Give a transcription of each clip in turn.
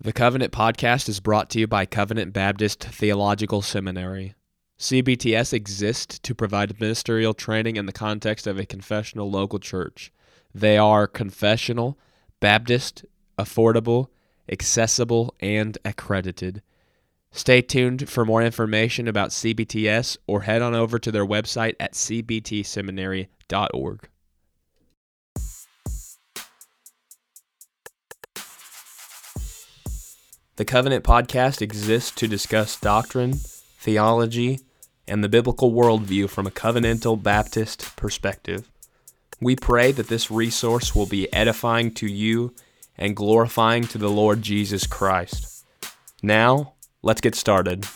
The Covenant Podcast is brought to you by Covenant Baptist Theological Seminary. CBTS exists to provide ministerial training in the context of a confessional local church. They are confessional, Baptist, affordable, accessible, and accredited. Stay tuned for more information about CBTS or head on over to their website at cbtseminary.org. The Covenant Podcast exists to discuss doctrine, theology, and the biblical worldview from a covenantal Baptist perspective. We pray that this resource will be edifying to you and glorifying to the Lord Jesus Christ. Now, let's get started.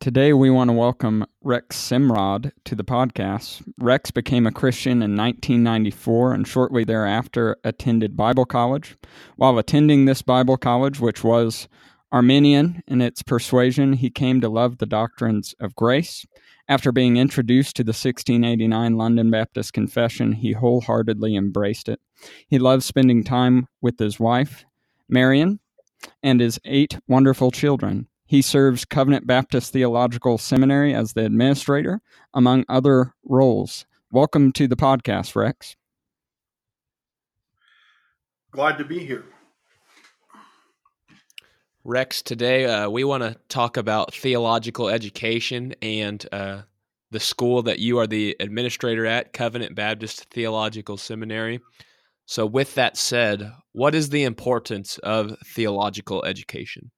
Today, we want to welcome Rex Semrad to the podcast. Rex became a Christian in 1994 and shortly thereafter attended Bible college. While attending this Bible college, which was Arminian in its persuasion, he came to love the doctrines of grace. After being introduced to the 1689 London Baptist Confession, he wholeheartedly embraced it. He loves spending time with his wife, Marion, and his eight wonderful children. He serves Covenant Baptist Theological Seminary as the administrator, among other roles. Welcome to the podcast, Rex. Glad to be here. Rex, today uh, we want to talk about theological education and uh, the school that you are the administrator at, Covenant Baptist Theological Seminary. So, with that said, what is the importance of theological education?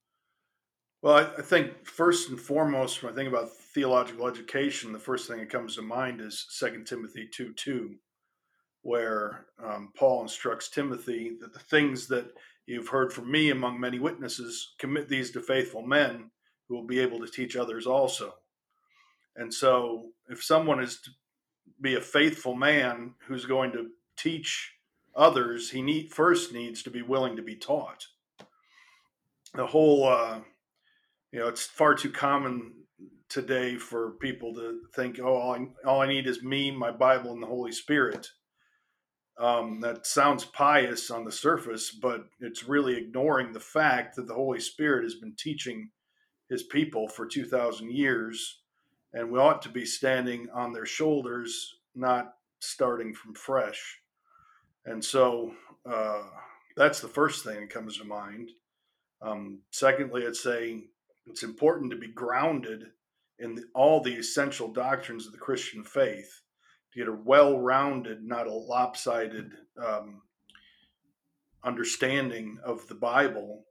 Well, I, I think first and foremost, when I think about theological education, the first thing that comes to mind is 2 Timothy 2 2, where um, Paul instructs Timothy that the things that you've heard from me among many witnesses, commit these to faithful men who will be able to teach others also. And so, if someone is to be a faithful man who's going to teach others, he need, first needs to be willing to be taught. The whole uh, you know, it's far too common today for people to think, oh, all I, all I need is me, my Bible, and the Holy Spirit. Um, that sounds pious on the surface, but it's really ignoring the fact that the Holy Spirit has been teaching his people for 2,000 years, and we ought to be standing on their shoulders, not starting from fresh. And so uh, that's the first thing that comes to mind. Um, secondly, I'd say it's important to be grounded in the, all the essential doctrines of the Christian faith to get a well rounded, not a lopsided um, understanding of the Bible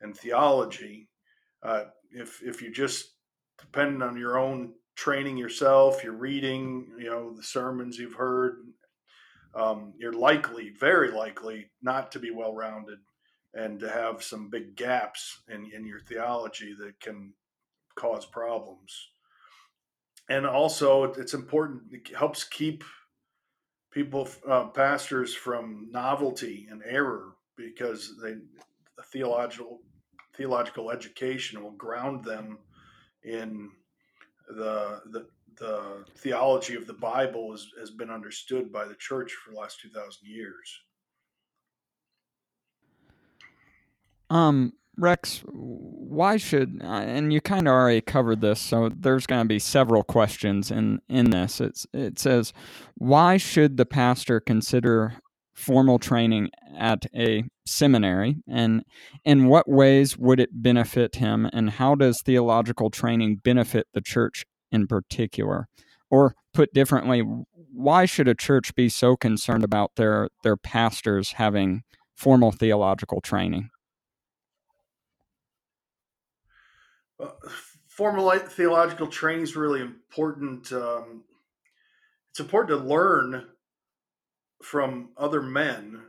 and theology. Uh, if, if you just depend on your own training yourself, you're reading, you know, the sermons you've heard, um, you're likely, very likely, not to be well rounded and to have some big gaps in, in your theology that can cause problems. And also, it's important, it helps keep people, uh, pastors, from novelty and error because they, the theological theological education will ground them in the the the theology of the Bible has, has been understood by the church for the last 2,000 years. Um, Rex, why should uh, and you kind of already covered this, so there's going to be several questions in in this. It's it says, why should the pastor consider formal training at a seminary, and in what ways would it benefit him, and how does theological training benefit the church in particular? Or put differently, why should a church be so concerned about their their pastors having formal theological training? Uh, formal theological training is really important. Um, it's important to learn from other men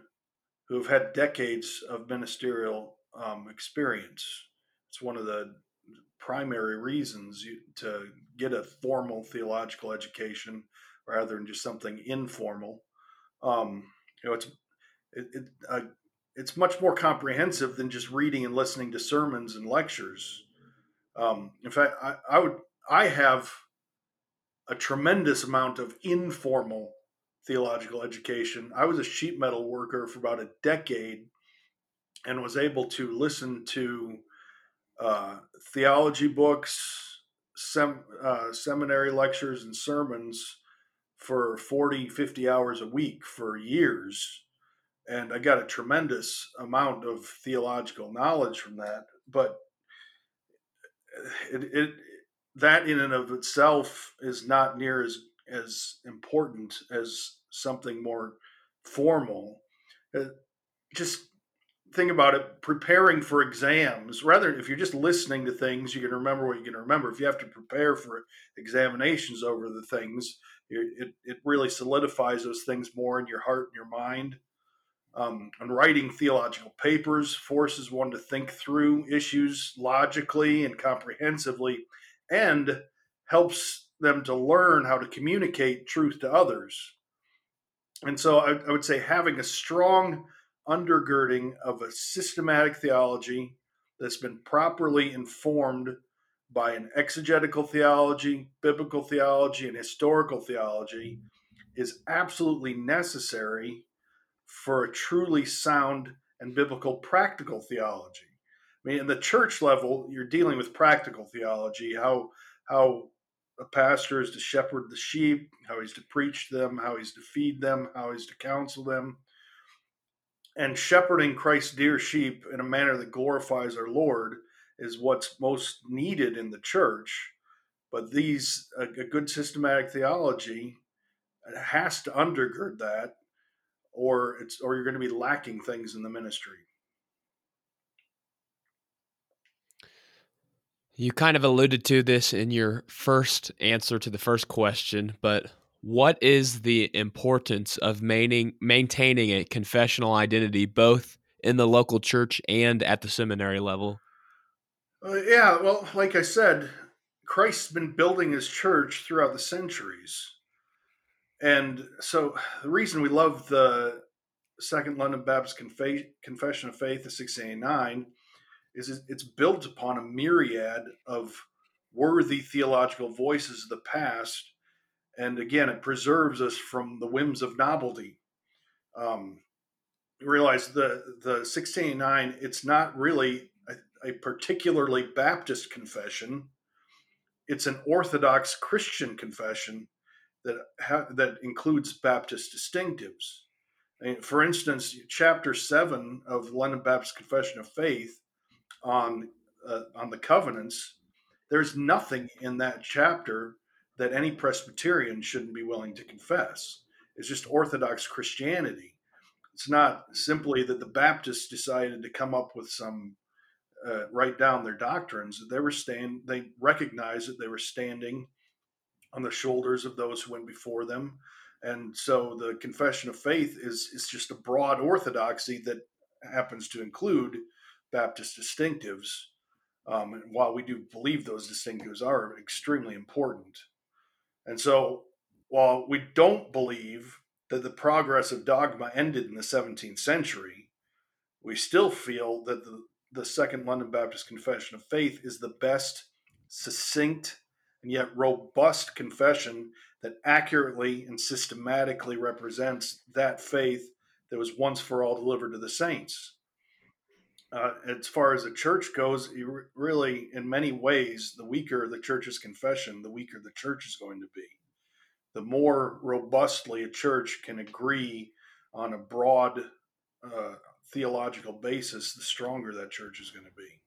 who have had decades of ministerial um, experience. It's one of the primary reasons you, to get a formal theological education rather than just something informal. Um, you know, it's it, it uh, it's much more comprehensive than just reading and listening to sermons and lectures. Um, in fact, I, I would I have a tremendous amount of informal theological education. I was a sheet metal worker for about a decade and was able to listen to uh, theology books, sem- uh, seminary lectures, and sermons for 40, 50 hours a week for years. And I got a tremendous amount of theological knowledge from that. But it, it that in and of itself is not near as as important as something more formal. Uh, just think about it preparing for exams rather if you're just listening to things you can remember what you can remember if you have to prepare for examinations over the things it, it really solidifies those things more in your heart and your mind um, and writing theological papers forces one to think through issues logically and comprehensively and helps them to learn how to communicate truth to others. And so I, I would say having a strong undergirding of a systematic theology that's been properly informed by an exegetical theology, biblical theology, and historical theology is absolutely necessary for a truly sound and biblical practical theology. I mean, in the church level, you're dealing with practical theology, how how a pastor is to shepherd the sheep, how he's to preach them, how he's to feed them, how he's to counsel them and shepherding Christ's dear sheep in a manner that glorifies our Lord is what's most needed in the church. But these a, a good systematic theology uh, has to undergird that, or it's or you're going to be lacking things in the ministry. You kind of alluded to this in your first answer to the first question, but what is the importance of maintaining maintaining a confessional identity both in the local church and at the seminary level? Uh, yeah, well, like I said, Christ's been building his church throughout the centuries. And so the reason we love the Second London Baptist Conf- Confession of Faith of 1689 is it's built upon a myriad of worthy theological voices of the past. And again, it preserves us from the whims of novelty. Um, realize the the 1689 it's not really a, a, particularly baptist confession. It's an orthodox christian confession that ha- that includes baptist distinctives for instance chapter 7 of the london baptist confession of faith on uh, on the covenants there's nothing in that chapter that any Presbyterian shouldn't be willing to confess. It's just Orthodox Christianity. It's not simply that the Baptists decided to come up with some uh, write down their doctrines. They were stand. They recognized that they were standing on the shoulders of those who went before them, and so the Confession of Faith is is just a broad orthodoxy that happens to include Baptist distinctives. Um, and while we do believe those distinctives are extremely important, and so, while we don't believe that the progress of dogma ended in the 17th century, we still feel that the, the Second London Baptist Confession of Faith is the best, succinct, and yet robust confession that accurately and systematically represents that faith that was once for all delivered to the saints. Uh, as far as the church goes, really, in many ways, the weaker the church's confession, the weaker the church is going to be. The more robustly a church can agree on a broad uh, theological basis, the stronger that church is going to be.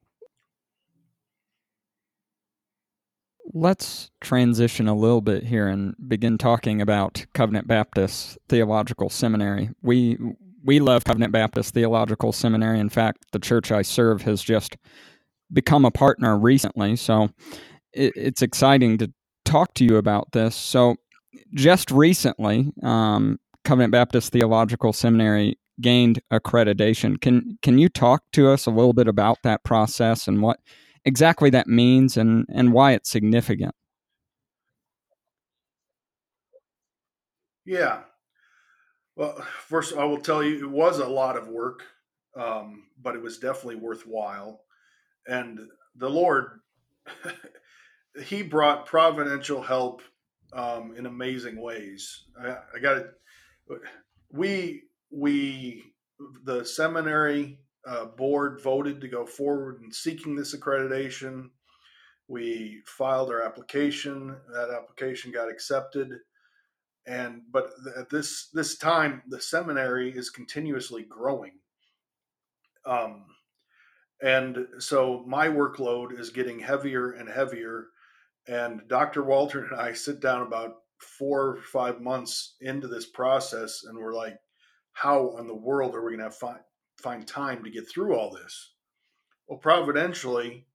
Let's transition a little bit here and begin talking about Covenant Baptist Theological Seminary. We we love Covenant Baptist Theological Seminary. In fact, the church I serve has just become a partner recently. So it, it's exciting to talk to you about this. So, just recently, um, Covenant Baptist Theological Seminary gained accreditation. Can can you talk to us a little bit about that process and what exactly that means and, and why it's significant? Yeah. Well, first, I will tell you, it was a lot of work, um, but it was definitely worthwhile. And the Lord, He brought providential help um, in amazing ways. I, I got it. we we the seminary uh, board voted to go forward in seeking this accreditation. We filed our application. That application got accepted, and but at this this time, the seminary is continuously growing. Um, and so my workload is getting heavier and heavier. And Dr. Waldron and I sit down about four or five months into this process, and we're like, how in the world are we going to find find time to get through all this? Well, providentially,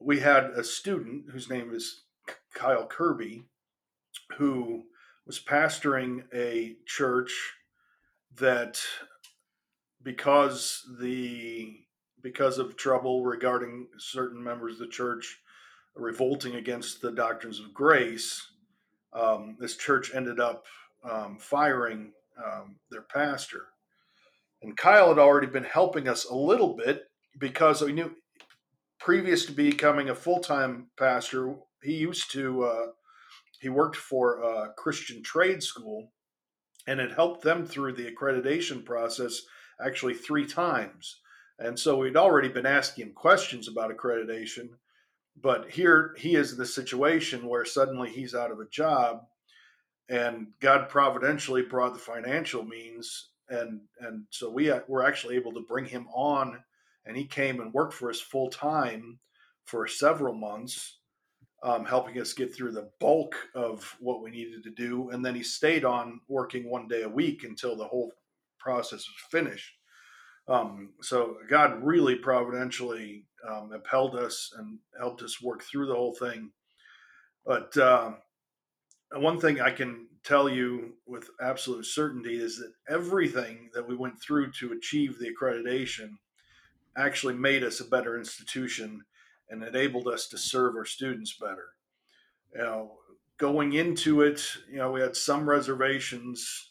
we had a student whose name is Kyle Kirby, who was pastoring a church that because the because of trouble regarding certain members of the church revolting against the doctrines of grace, um, this church ended up um, firing um, their pastor. And Kyle had already been helping us a little bit because we knew previous to becoming a full time pastor, he used to, uh, he worked for a Christian trade school and had helped them through the accreditation process actually three times. And so we'd already been asking him questions about accreditation. But here he is in the situation where suddenly he's out of a job and God providentially brought the financial means, and and so we were actually able to bring him on, and he came and worked for us full time for several months, um, helping us get through the bulk of what we needed to do, and then he stayed on working one day a week until the whole process was finished. Um, so God really providentially um, upheld us and helped us work through the whole thing. But uh, one thing I can tell you with absolute certainty is that everything that we went through to achieve the accreditation actually made us a better institution and enabled us to serve our students better. You know, going into it, you know, we had some reservations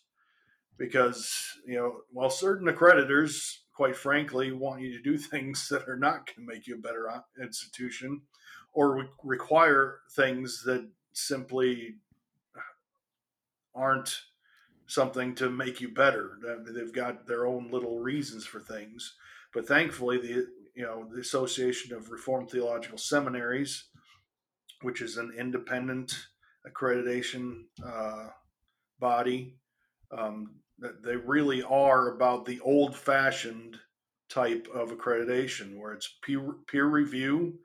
because, you know, while certain accreditors, quite frankly, want you to do things that are not going to make you a better uh, institution or require things that simply aren't something to make you better. They've got their own little reasons for things. But thankfully, the you know the Association of Reformed Theological Seminaries, which is an independent accreditation uh, body, um, they really are about the old-fashioned type of accreditation, where it's peer, peer review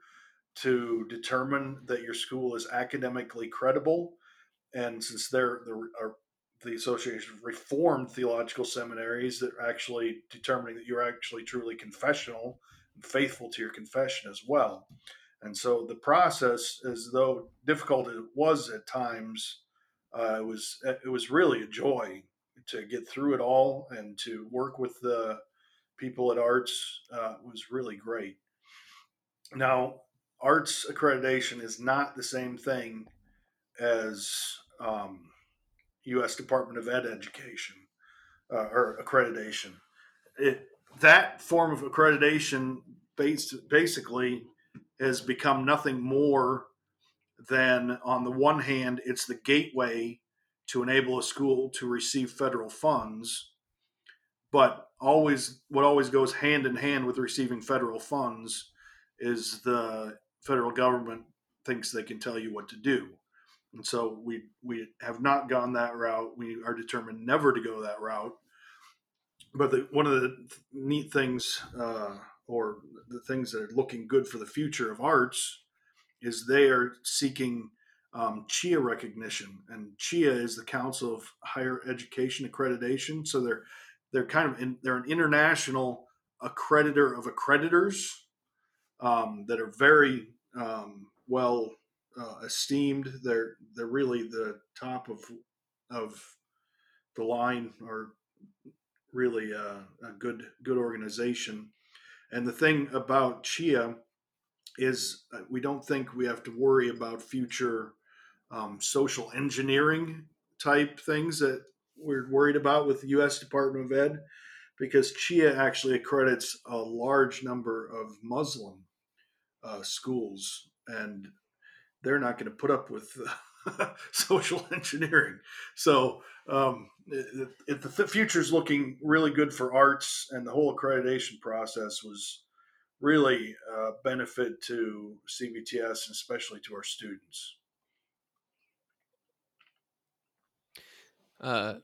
to determine that your school is academically credible and since they're the, the Association of Reformed Theological Seminaries that are actually determining that you're actually truly confessional and faithful to your confession as well. And so the process, as though difficult it was at times, uh, it was it was really a joy to get through it all and to work with the people at ARTS uh, was really great. Now, ARTS accreditation is not the same thing as um, U.S. Department of Ed education uh, or accreditation. It, that form of accreditation based, basically has become nothing more than, on the one hand, it's the gateway to enable a school to receive federal funds. But always, what always goes hand in hand with receiving federal funds is the federal government thinks they can tell you what to do. And so we we have not gone that route. We are determined never to go that route. But the, one of the neat things, uh, or the things that are looking good for the future of ARTS, is they are seeking um, CHEA recognition, and CHEA is the Council of Higher Education Accreditation. So they're they're kind of in, they're an international accreditor of accreditors um, that are very um, well uh, esteemed. They're they're really the top of of the line, or really a, a good good organization. And the thing about CHEA is uh, we don't think we have to worry about future um, social engineering type things that we're worried about with the U.S. Department of Ed, because CHEA actually accredits a large number of Muslim uh, schools, and they're not going to put up with social engineering. So um, if the future is looking really good for ARTS, and the whole accreditation process was really a benefit to CBTS and especially to our students. Uh,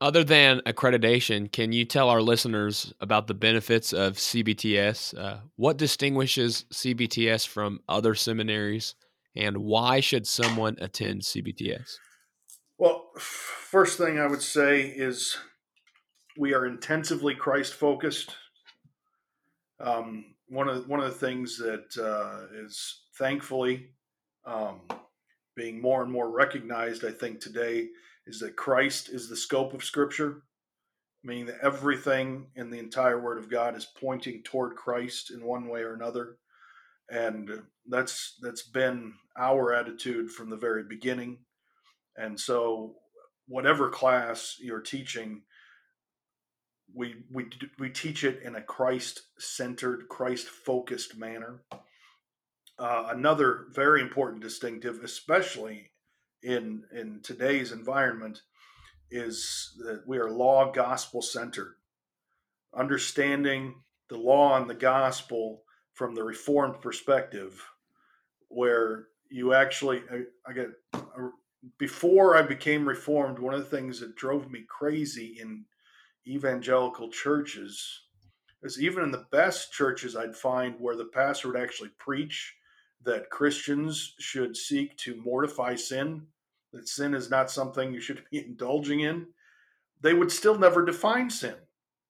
other than accreditation, can you tell our listeners about the benefits of CBTS? Uh, what distinguishes CBTS from other seminaries, and why should someone attend CBTS? Well, first thing I would say is we are intensively Christ focused. Um, one of one of the things that uh, is thankfully um, being more and more recognized, I think today is that Christ is the scope of Scripture, meaning that everything in the entire Word of God is pointing toward Christ in one way or another, and that's that's been our attitude from the very beginning. And so, whatever class you're teaching, we we we teach it in a Christ-centered, Christ-focused manner. Uh, another very important distinctive, especially in in today's environment is that we are law gospel centered understanding the law and the gospel from the reformed perspective where you actually i, I get uh, before i became reformed one of the things that drove me crazy in evangelical churches is even in the best churches i'd find where the pastor would actually preach that Christians should seek to mortify sin, that sin is not something you should be indulging in, they would still never define sin.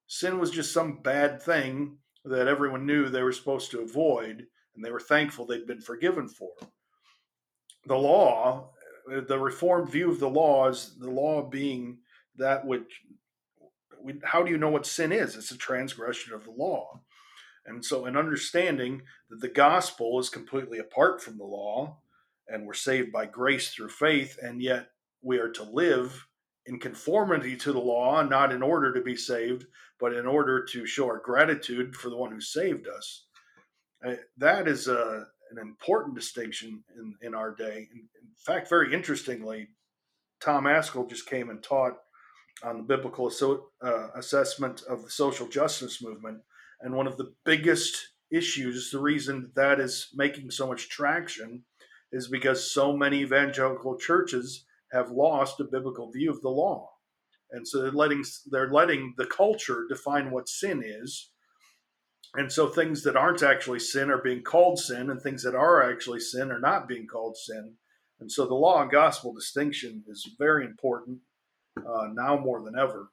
Sin was just some bad thing that everyone knew they were supposed to avoid, and they were thankful they'd been forgiven for. The law, the reformed view of the law is the law being that which, how do you know what sin is? It's a transgression of the law. And so, in understanding that the gospel is completely apart from the law, and we're saved by grace through faith, and yet we are to live in conformity to the law, not in order to be saved, but in order to show our gratitude for the one who saved us. Uh, that is a, uh, an important distinction in, in our day. In, in fact, very interestingly, Tom Ascol just came and taught on the biblical uh, assessment of the social justice movement and one of the biggest issues, the reason that is making so much traction, is because so many evangelical churches have lost a biblical view of the law. And so they're letting they're letting the culture define what sin is. And so things that aren't actually sin are being called sin, and things that are actually sin are not being called sin. And so the law and gospel distinction is very important uh, now more than ever.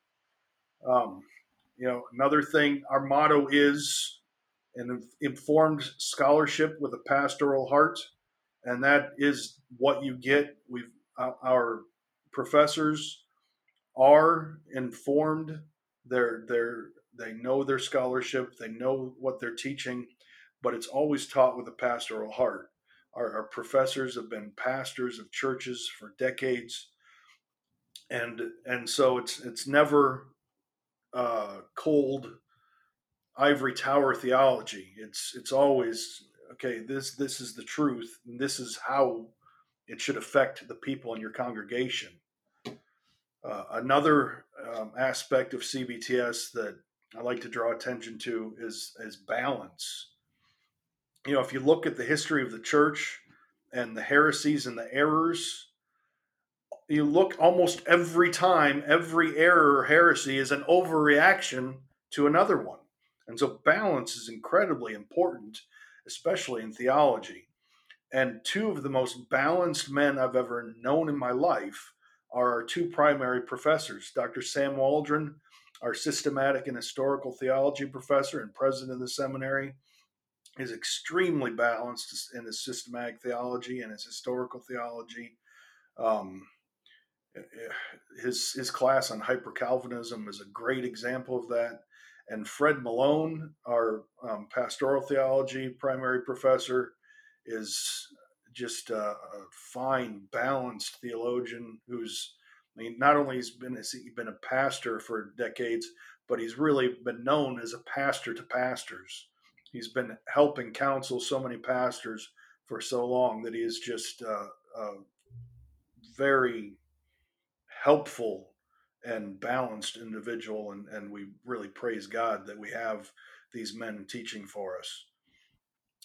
Um, you know, another thing, our motto is an informed scholarship with a pastoral heart, and that is what you get. We've our professors are informed. They're they're they know their scholarship. They know what they're teaching, but it's always taught with a pastoral heart. Our, our professors have been pastors of churches for decades, and and so it's it's never uh, cold ivory tower theology. It's it's always okay. This this is the truth. This is how it should affect the people in your congregation. Uh, another um, aspect of CBTS that I like to draw attention to is is balance. You know, if you look at the history of the church and the heresies and the errors you look almost every time, every error or heresy is an overreaction to another one. And so balance is incredibly important, especially in theology. And two of the most balanced men I've ever known in my life are our two primary professors. Dr. Sam Waldron, our systematic and historical theology professor and president of the seminary, is extremely balanced in his systematic theology and his historical theology. Um, his his class on hyper Calvinism is a great example of that. And Fred Malone, our um, pastoral theology primary professor, is just a, a, fine, balanced theologian who's, I mean, not only has been has he been a pastor for decades, but he's really been known as a pastor to pastors. He's been helping counsel so many pastors for so long that he is just uh, very helpful and balanced individual, and, and we really praise God that we have these men teaching for us.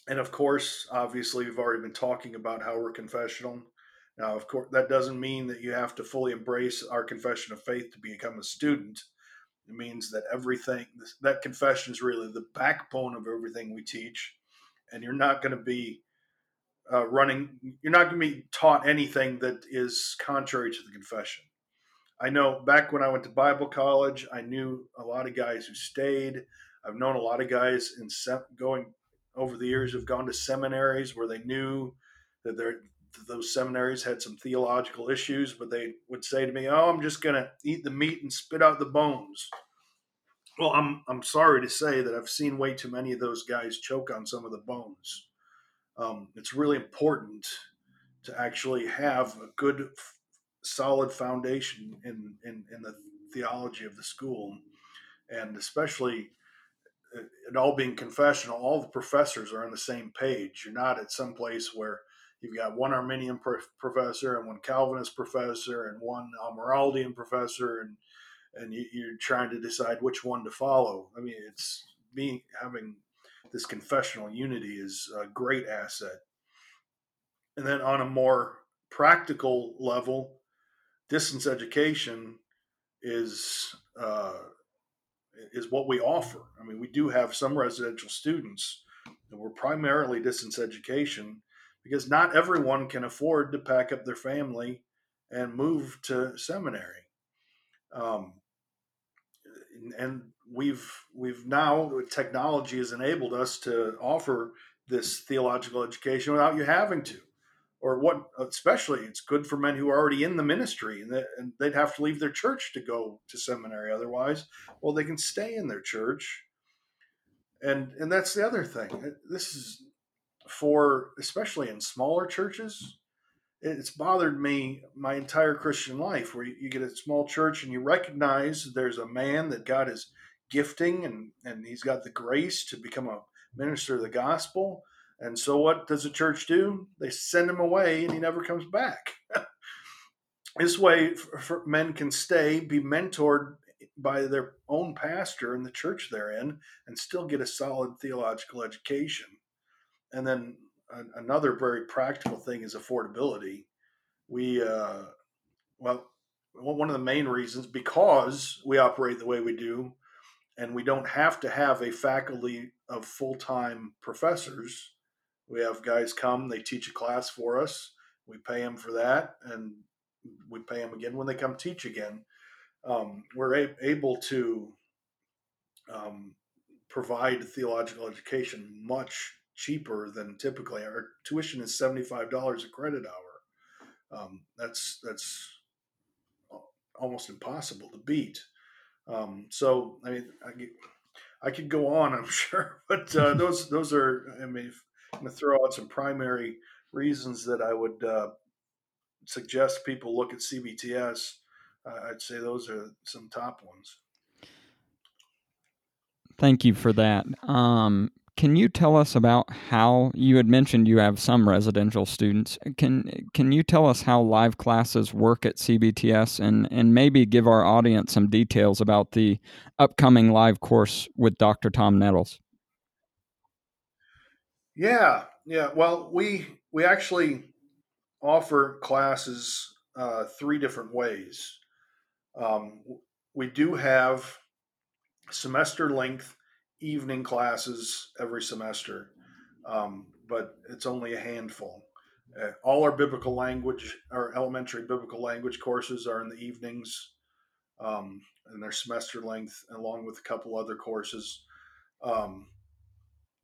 And of course, obviously, we've already been talking about how we're confessional. Now, of course, that doesn't mean that you have to fully embrace our confession of faith to become a student. It means that everything, that confession is really the backbone of everything we teach. And you're not going to be uh, running, you're not going to be taught anything that is contrary to the confession. I know back when I went to Bible college, I knew a lot of guys who stayed. I've known a lot of guys in sem- going over the years have gone to seminaries where they knew that those seminaries had some theological issues, but they would say to me, "Oh, I'm just going to eat the meat and spit out the bones." Well, I'm I'm sorry to say that I've seen way too many of those guys choke on some of the bones. Um, it's really important to actually have a good solid foundation in, in, in the theology of the school. And especially it all being confessional, all the professors are on the same page. You're not at some place where you've got one Arminian professor and one Calvinist professor and one Amyraldian professor, and and you, are trying to decide which one to follow. I mean, it's being having this confessional unity is a great asset. And then on a more practical level, distance education is uh, is what we offer. I mean, we do have some residential students, and we're primarily distance education because not everyone can afford to pack up their family and move to seminary. Um, and we've we've now technology has enabled us to offer this theological education without you having to or what especially it's good for men who are already in the ministry and, and they'd have to leave their church to go to seminary otherwise well they can stay in their church. And and that's the other thing this is for especially in smaller churches it's bothered me my entire christian life where you get a small church and you recognize there's a man that god is gifting and and he's got the grace to become a minister of the gospel and so, what does the church do? They send him away and he never comes back. this way, men can stay, be mentored by their own pastor in the church they're in, and still get a solid theological education. And then another very practical thing is affordability. We, uh, well, one of the main reasons because we operate the way we do, and we don't have to have a faculty of full time professors we have guys come, they teach a class for us. We pay them for that, and we pay them again when they come teach again. Um, we're a- able to um, provide theological education much cheaper than typically. Our tuition is seventy five dollars a credit hour. Um, that's that's almost impossible to beat. Um, so I mean, I, I, could go on, I'm sure, but uh, those those are I mean, I'm going to throw out some primary reasons that I would uh, suggest people look at CBTS. Uh, I'd say those are some top ones. Thank you for that. Um, can you tell us about how you had mentioned you have some residential students? Can can you tell us how live classes work at CBTS and and maybe give our audience some details about the upcoming live course with Dr. Tom Nettles? Yeah, yeah. Well, we we actually offer classes uh, three different ways. Um, we do have semester length evening classes every semester, um, but it's only a handful. Uh, all our biblical language, our elementary biblical language courses are in the evenings, um, and they're semester length, along with a couple other courses. Um,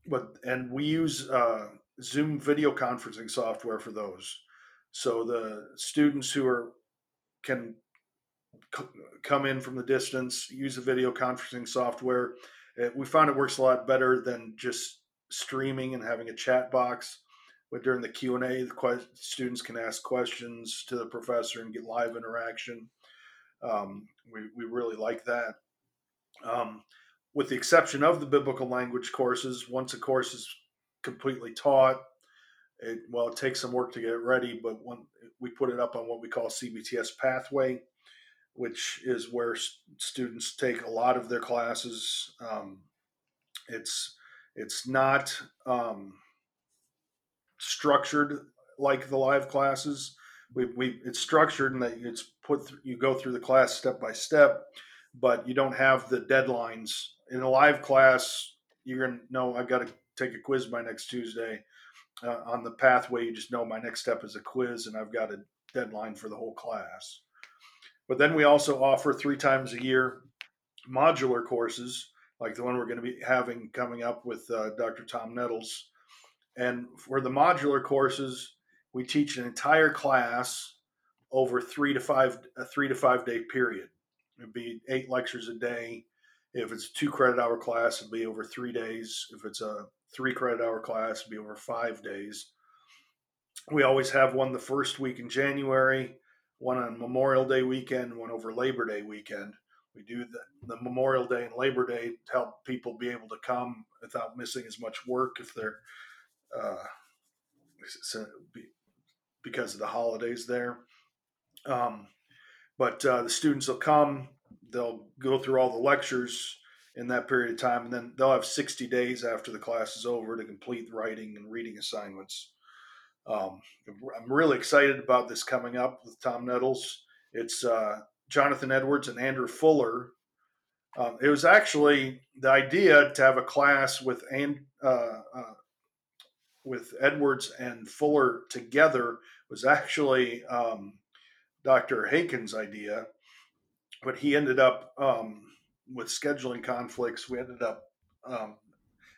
but and we use uh, Zoom video conferencing software for those. So the students who are can c- come in from the distance, use the video conferencing software. It, we found it works a lot better than just streaming and having a chat box. But during the Q and A, the que- students can ask questions to the professor and get live interaction. Um, we we really like that. Um, with the exception of the biblical language courses, once a course is completely taught, it, well, it takes some work to get it ready, but when we put it up on what we call CBTS Pathway, which is where students take a lot of their classes. Um, it's it's not um, structured like the live classes. We, we it's structured in that it's put th- you go through the class step by step, but you don't have the deadlines in a live class. You're gonna know I've got to take a quiz by next Tuesday. Uh, on the pathway, you just know my next step is a quiz, and I've got a deadline for the whole class. But then we also offer three times a year modular courses, like the one we're going to be having coming up with uh, Dr. Tom Nettles. And for the modular courses, we teach an entire class over three to five a three to five day period. It'd be eight lectures a day. If it's a two credit hour class, it'd be over three days. If it's a three credit hour class, it'd be over five days. We always have one the first week in January, one on Memorial Day weekend, one over Labor Day weekend. We do the, the Memorial Day and Labor Day to help people be able to come without missing as much work if they're uh, because of the holidays there. Um, but uh, the students will come, they'll go through all the lectures in that period of time, and then they'll have 60 days after the class is over to complete writing and reading assignments. Um, I'm really excited about this coming up with Tom Nettles. It's uh, Jonathan Edwards and Andrew Fuller. Um, it was actually the idea to have a class with and uh, uh, with Edwards and Fuller together was actually um, Dr. Haykin's idea, but he ended up um, with scheduling conflicts. We ended up um,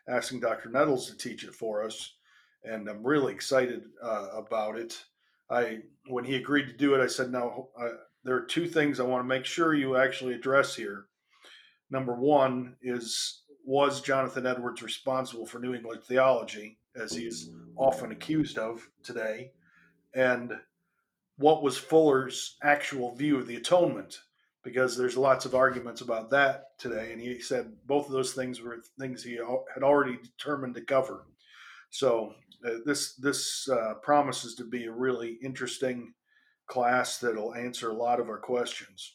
asking Dr. Nettles to teach it for us and I'm really excited uh, about it. I when he agreed to do it, I said, "No, uh, there are two things I want to make sure you actually address here. Number one is was Jonathan Edwards responsible for New England theology, as he is often accused of today, and what was Fuller's actual view of the atonement?" Because there's lots of arguments about that today, and he said both of those things were things he had already determined to cover. So uh, this this uh, promises to be a really interesting class that'll answer a lot of our questions.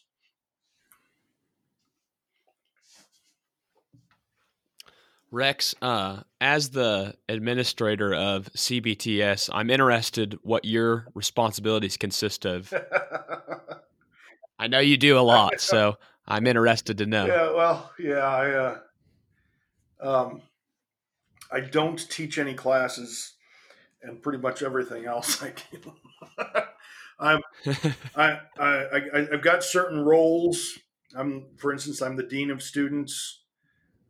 Rex, uh, as the administrator of CBTS, I'm interested what your responsibilities consist of. I know you do a lot, so I'm interested to know. Yeah, well, yeah, I, uh, um, I don't teach any classes and pretty much everything else I do. I'm, I, I, I, have got certain roles. I'm, for instance, I'm the dean of students.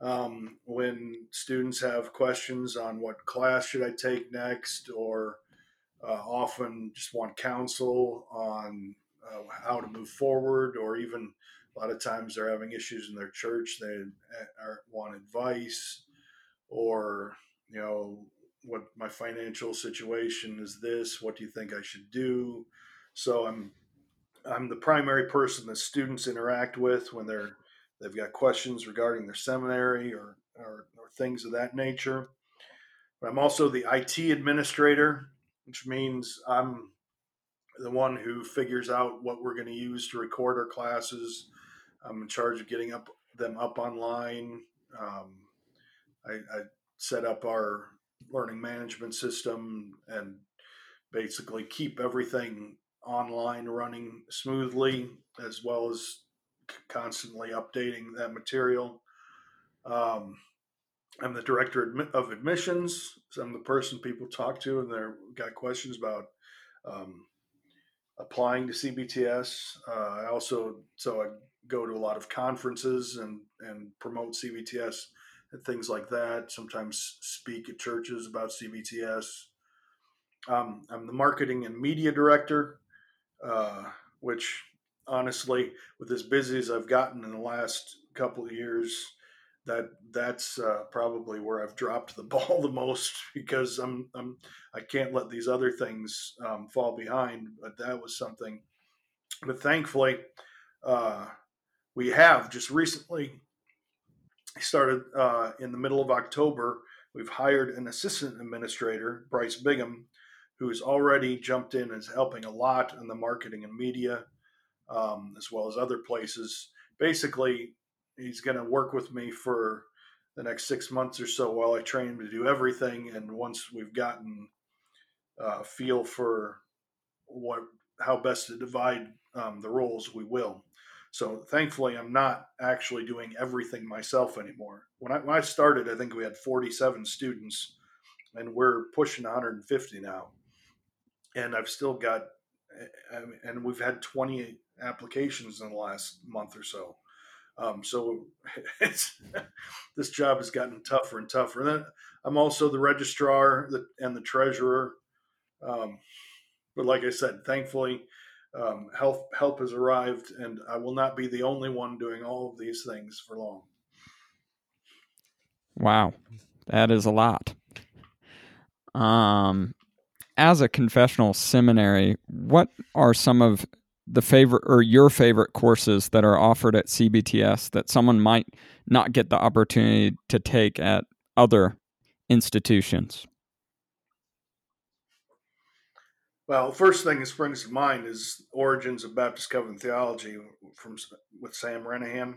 Um, when students have questions on what class should I take next, or uh, often just want counsel on uh, how to move forward, or even a lot of times they're having issues in their church. They are, want advice, or you know what my financial situation is this what do you think i should do so i'm i'm the primary person that students interact with when they're they've got questions regarding their seminary or or, or things of that nature but i'm also the it administrator which means i'm the one who figures out what we're going to use to record our classes i'm in charge of getting up them up online um, I, I set up our learning management system and basically keep everything online running smoothly as well as constantly updating that material. Um, I'm the director of admissions. So I'm the person people talk to and they've got questions about um, applying to CBTS. Uh, I also so I go to a lot of conferences and and promote CBTS and things like that. Sometimes speak at churches about CBTS. Um, I'm the marketing and media director, uh, which honestly, with as busy as I've gotten in the last couple of years, that that's uh, probably where I've dropped the ball the most because I'm, I'm I can't let these other things um, fall behind. But that was something. But thankfully, uh, we have just recently started uh, in the middle of October. We've hired an assistant administrator, Bryce Bigham, who's already jumped in and is helping a lot in the marketing and media, um, as well as other places. Basically, he's going to work with me for the next six months or so while I train him to do everything. And once we've gotten a uh, feel for what how best to divide um, the roles, we will. So thankfully, I'm not actually doing everything myself anymore. When I, when I started, I think we had 47 students, and we're pushing 150 now. And I've still got, and we've had 20 applications in the last month or so. Um, so this job has gotten tougher and tougher. And then I'm also the registrar and the treasurer. Um, but like I said, thankfully, um, help help has arrived, and I will not be the only one doing all of these things for long. Wow, that is a lot. Um, as a confessional seminary, what are some of the favorite or your favorite courses that are offered at CBTS that someone might not get the opportunity to take at other institutions? Well, first thing that springs to mind is Origins of Baptist Covenant Theology from with Sam Renihan.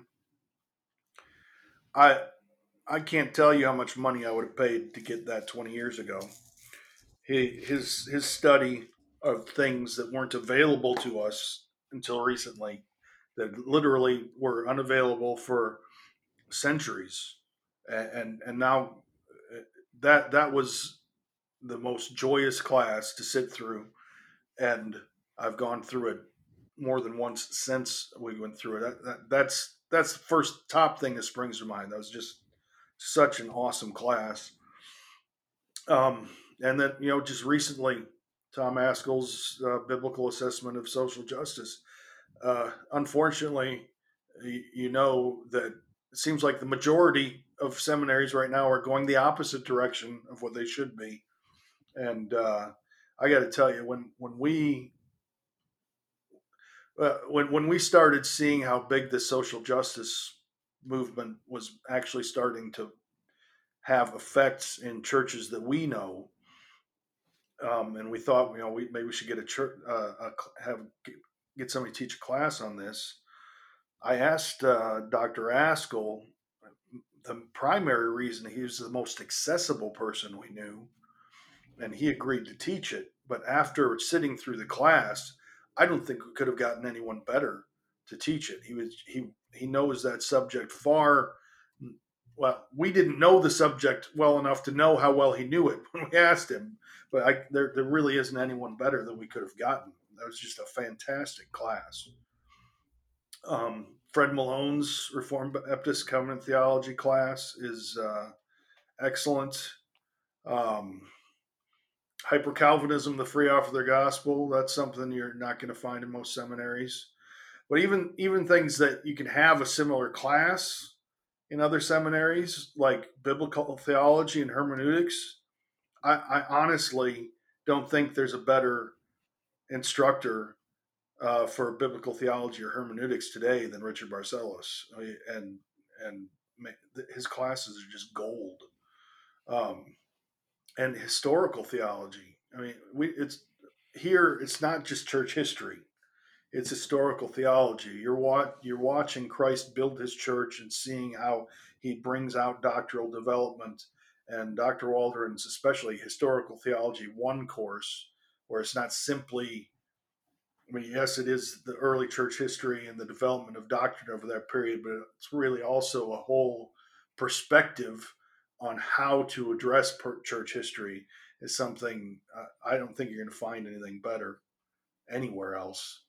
I I can't tell you how much money I would have paid to get that 20 years ago. He, his his study of things that weren't available to us until recently, that literally were unavailable for centuries, and and, now uh, that that was the most joyous class to sit through, and I've gone through it more than once since we went through it. That, that, that's that's the first top thing that springs to mind. That was just such an awesome class. Um, and then you know, just recently, Tom Ascol's uh, biblical assessment of social justice. Uh, unfortunately, you, you know that it seems like the majority of seminaries right now are going the opposite direction of what they should be. And uh, I got to tell you, when when we uh, when when we started seeing how big the social justice movement was actually starting to have effects in churches that we know, um, and we thought, you know, we maybe we should get a church, uh, a, have get somebody to teach a class on this. I asked uh, Dr. Ascol the primary reason he was the most accessible person we knew, and he agreed to teach it. But after sitting through the class, I don't think we could have gotten anyone better to teach it. He was he he knows that subject far well, we didn't know the subject well enough to know how well he knew it when we asked him. But I, there, there really isn't anyone better that we could have gotten. That was just a fantastic class. Um, Fred Malone's Reformed Baptist Covenant Theology class is uh, excellent. Um, Hyper Calvinism, the free offer of the gospel, that's something you're not going to find in most seminaries. But even even things that you can have a similar class in other seminaries, like biblical theology and hermeneutics, I, I honestly don't think there's a better instructor uh, for biblical theology or hermeneutics today than Richard Barcellos, and and his classes are just gold. Um, and historical theology. I mean, we it's here. It's not just church history; it's historical theology. You're you're watching Christ build His church and seeing how He brings out doctrinal development. And Dr. Waldron's, especially historical theology one course, where it's not simply I mean, yes, it is the early church history and the development of doctrine over that period, but it's really also a whole perspective on how to address church history is something uh, I don't think you're going to find anything better anywhere else.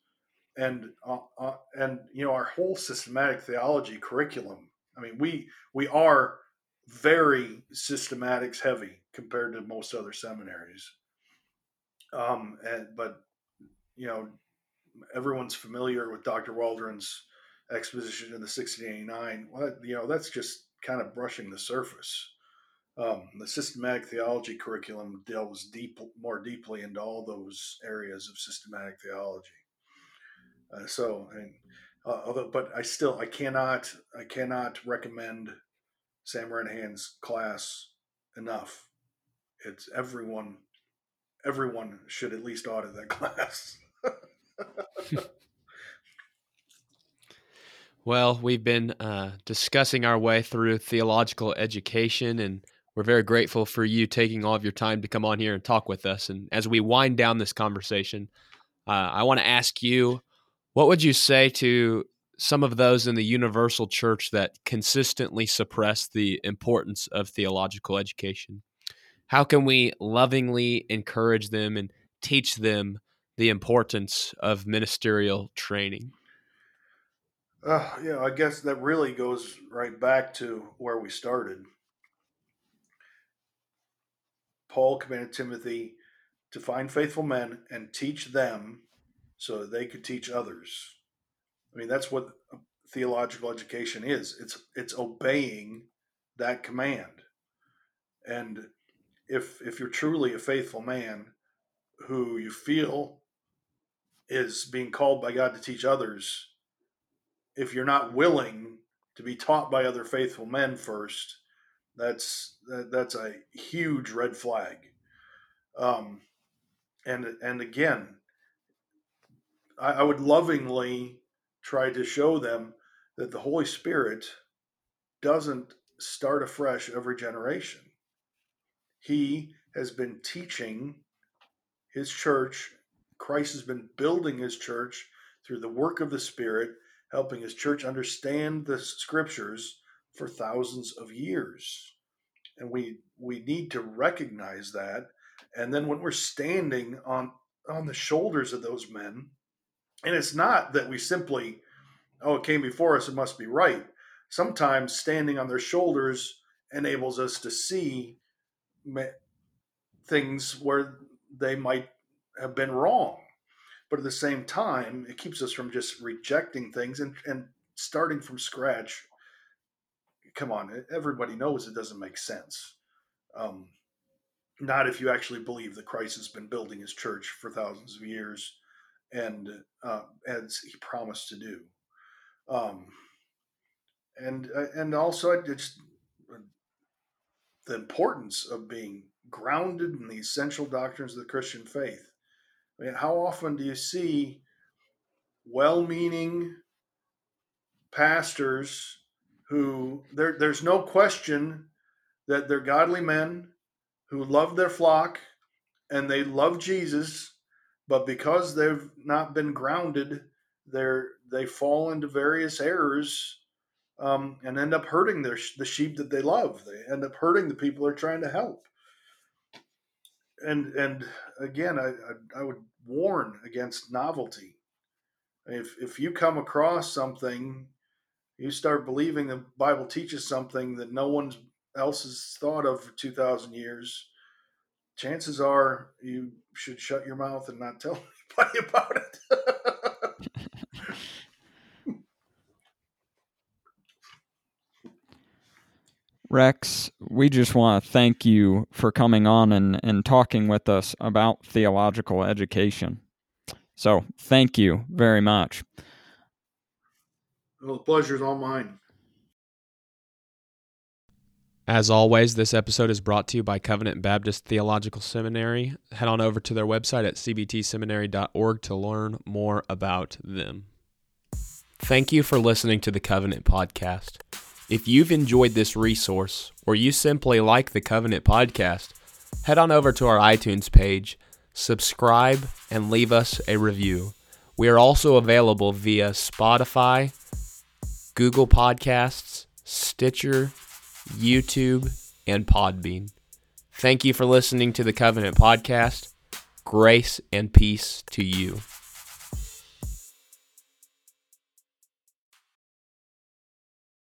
And uh, uh, and you know our whole systematic theology curriculum. I mean, we we are very systematics heavy compared to most other seminaries. Um, and but you know everyone's familiar with Dr. Waldron's exposition in the 1689. Well, you know, that's just kind of brushing the surface. Um, the systematic theology curriculum delves deep, more deeply into all those areas of systematic theology. Uh, so, and, uh, although, but I still, I cannot, I cannot recommend Sam Renihan's class enough. It's everyone everyone should at least audit that class. well, we've been uh, discussing our way through theological education, and we're very grateful for you taking all of your time to come on here and talk with us. And as we wind down this conversation, uh, I want to ask you what would you say to some of those in the universal church that consistently suppress the importance of theological education? How can we lovingly encourage them and teach them the importance of ministerial training? Uh, yeah, I guess that really goes right back to where we started. Paul commanded Timothy to find faithful men and teach them so they could teach others. I mean, that's what theological education is. It's it's obeying that command. And if if you're truly a faithful man who you feel is being called by God to teach others, if you're not willing to be taught by other faithful men first, that's that, that's a huge red flag. Um, and and again, I, I would lovingly try to show them that the Holy Spirit doesn't start afresh every generation. He has been teaching his church. Christ has been building his church through the work of the Spirit, helping his church understand the scriptures for thousands of years. And we we need to recognize that. And then when we're standing on on the shoulders of those men, and it's not that we simply, oh, it came before us, it must be right. Sometimes standing on their shoulders enables us to see things where they might have been wrong. But at the same time, it keeps us from just rejecting things and, and starting from scratch. Come on, everybody knows it doesn't make sense. Um, not if you actually believe that Christ has been building his church for thousands of years and uh, as he promised to do. Um, and uh, and also it's the importance of being grounded in the essential doctrines of the Christian faith. I mean, how often do you see well-meaning pastors who there, there's no question that they're godly men who love their flock and they love Jesus but because they've not been grounded, they're they fall into various errors um, and end up hurting their the sheep that they love. They end up hurting the people they're trying to help. And and again, I I, I would warn against novelty. If if you come across something, you start believing the Bible teaches something that no one else has thought of for two thousand years chances are you should shut your mouth and not tell anybody about it. Rex, we just want to thank you for coming on and, and talking with us about theological education. So, thank you very much. Well, the pleasure is all mine. As always, this episode is brought to you by Covenant Baptist Theological Seminary. Head on over to their website at cbtseminary.org to learn more about them. Thank you for listening to the Covenant Podcast. If you've enjoyed this resource or you simply like the Covenant Podcast, head on over to our iTunes page, subscribe, and leave us a review. We are also available via Spotify, Google Podcasts, Stitcher, YouTube, and Podbean. Thank you for listening to the Covenant Podcast. Grace and peace to you.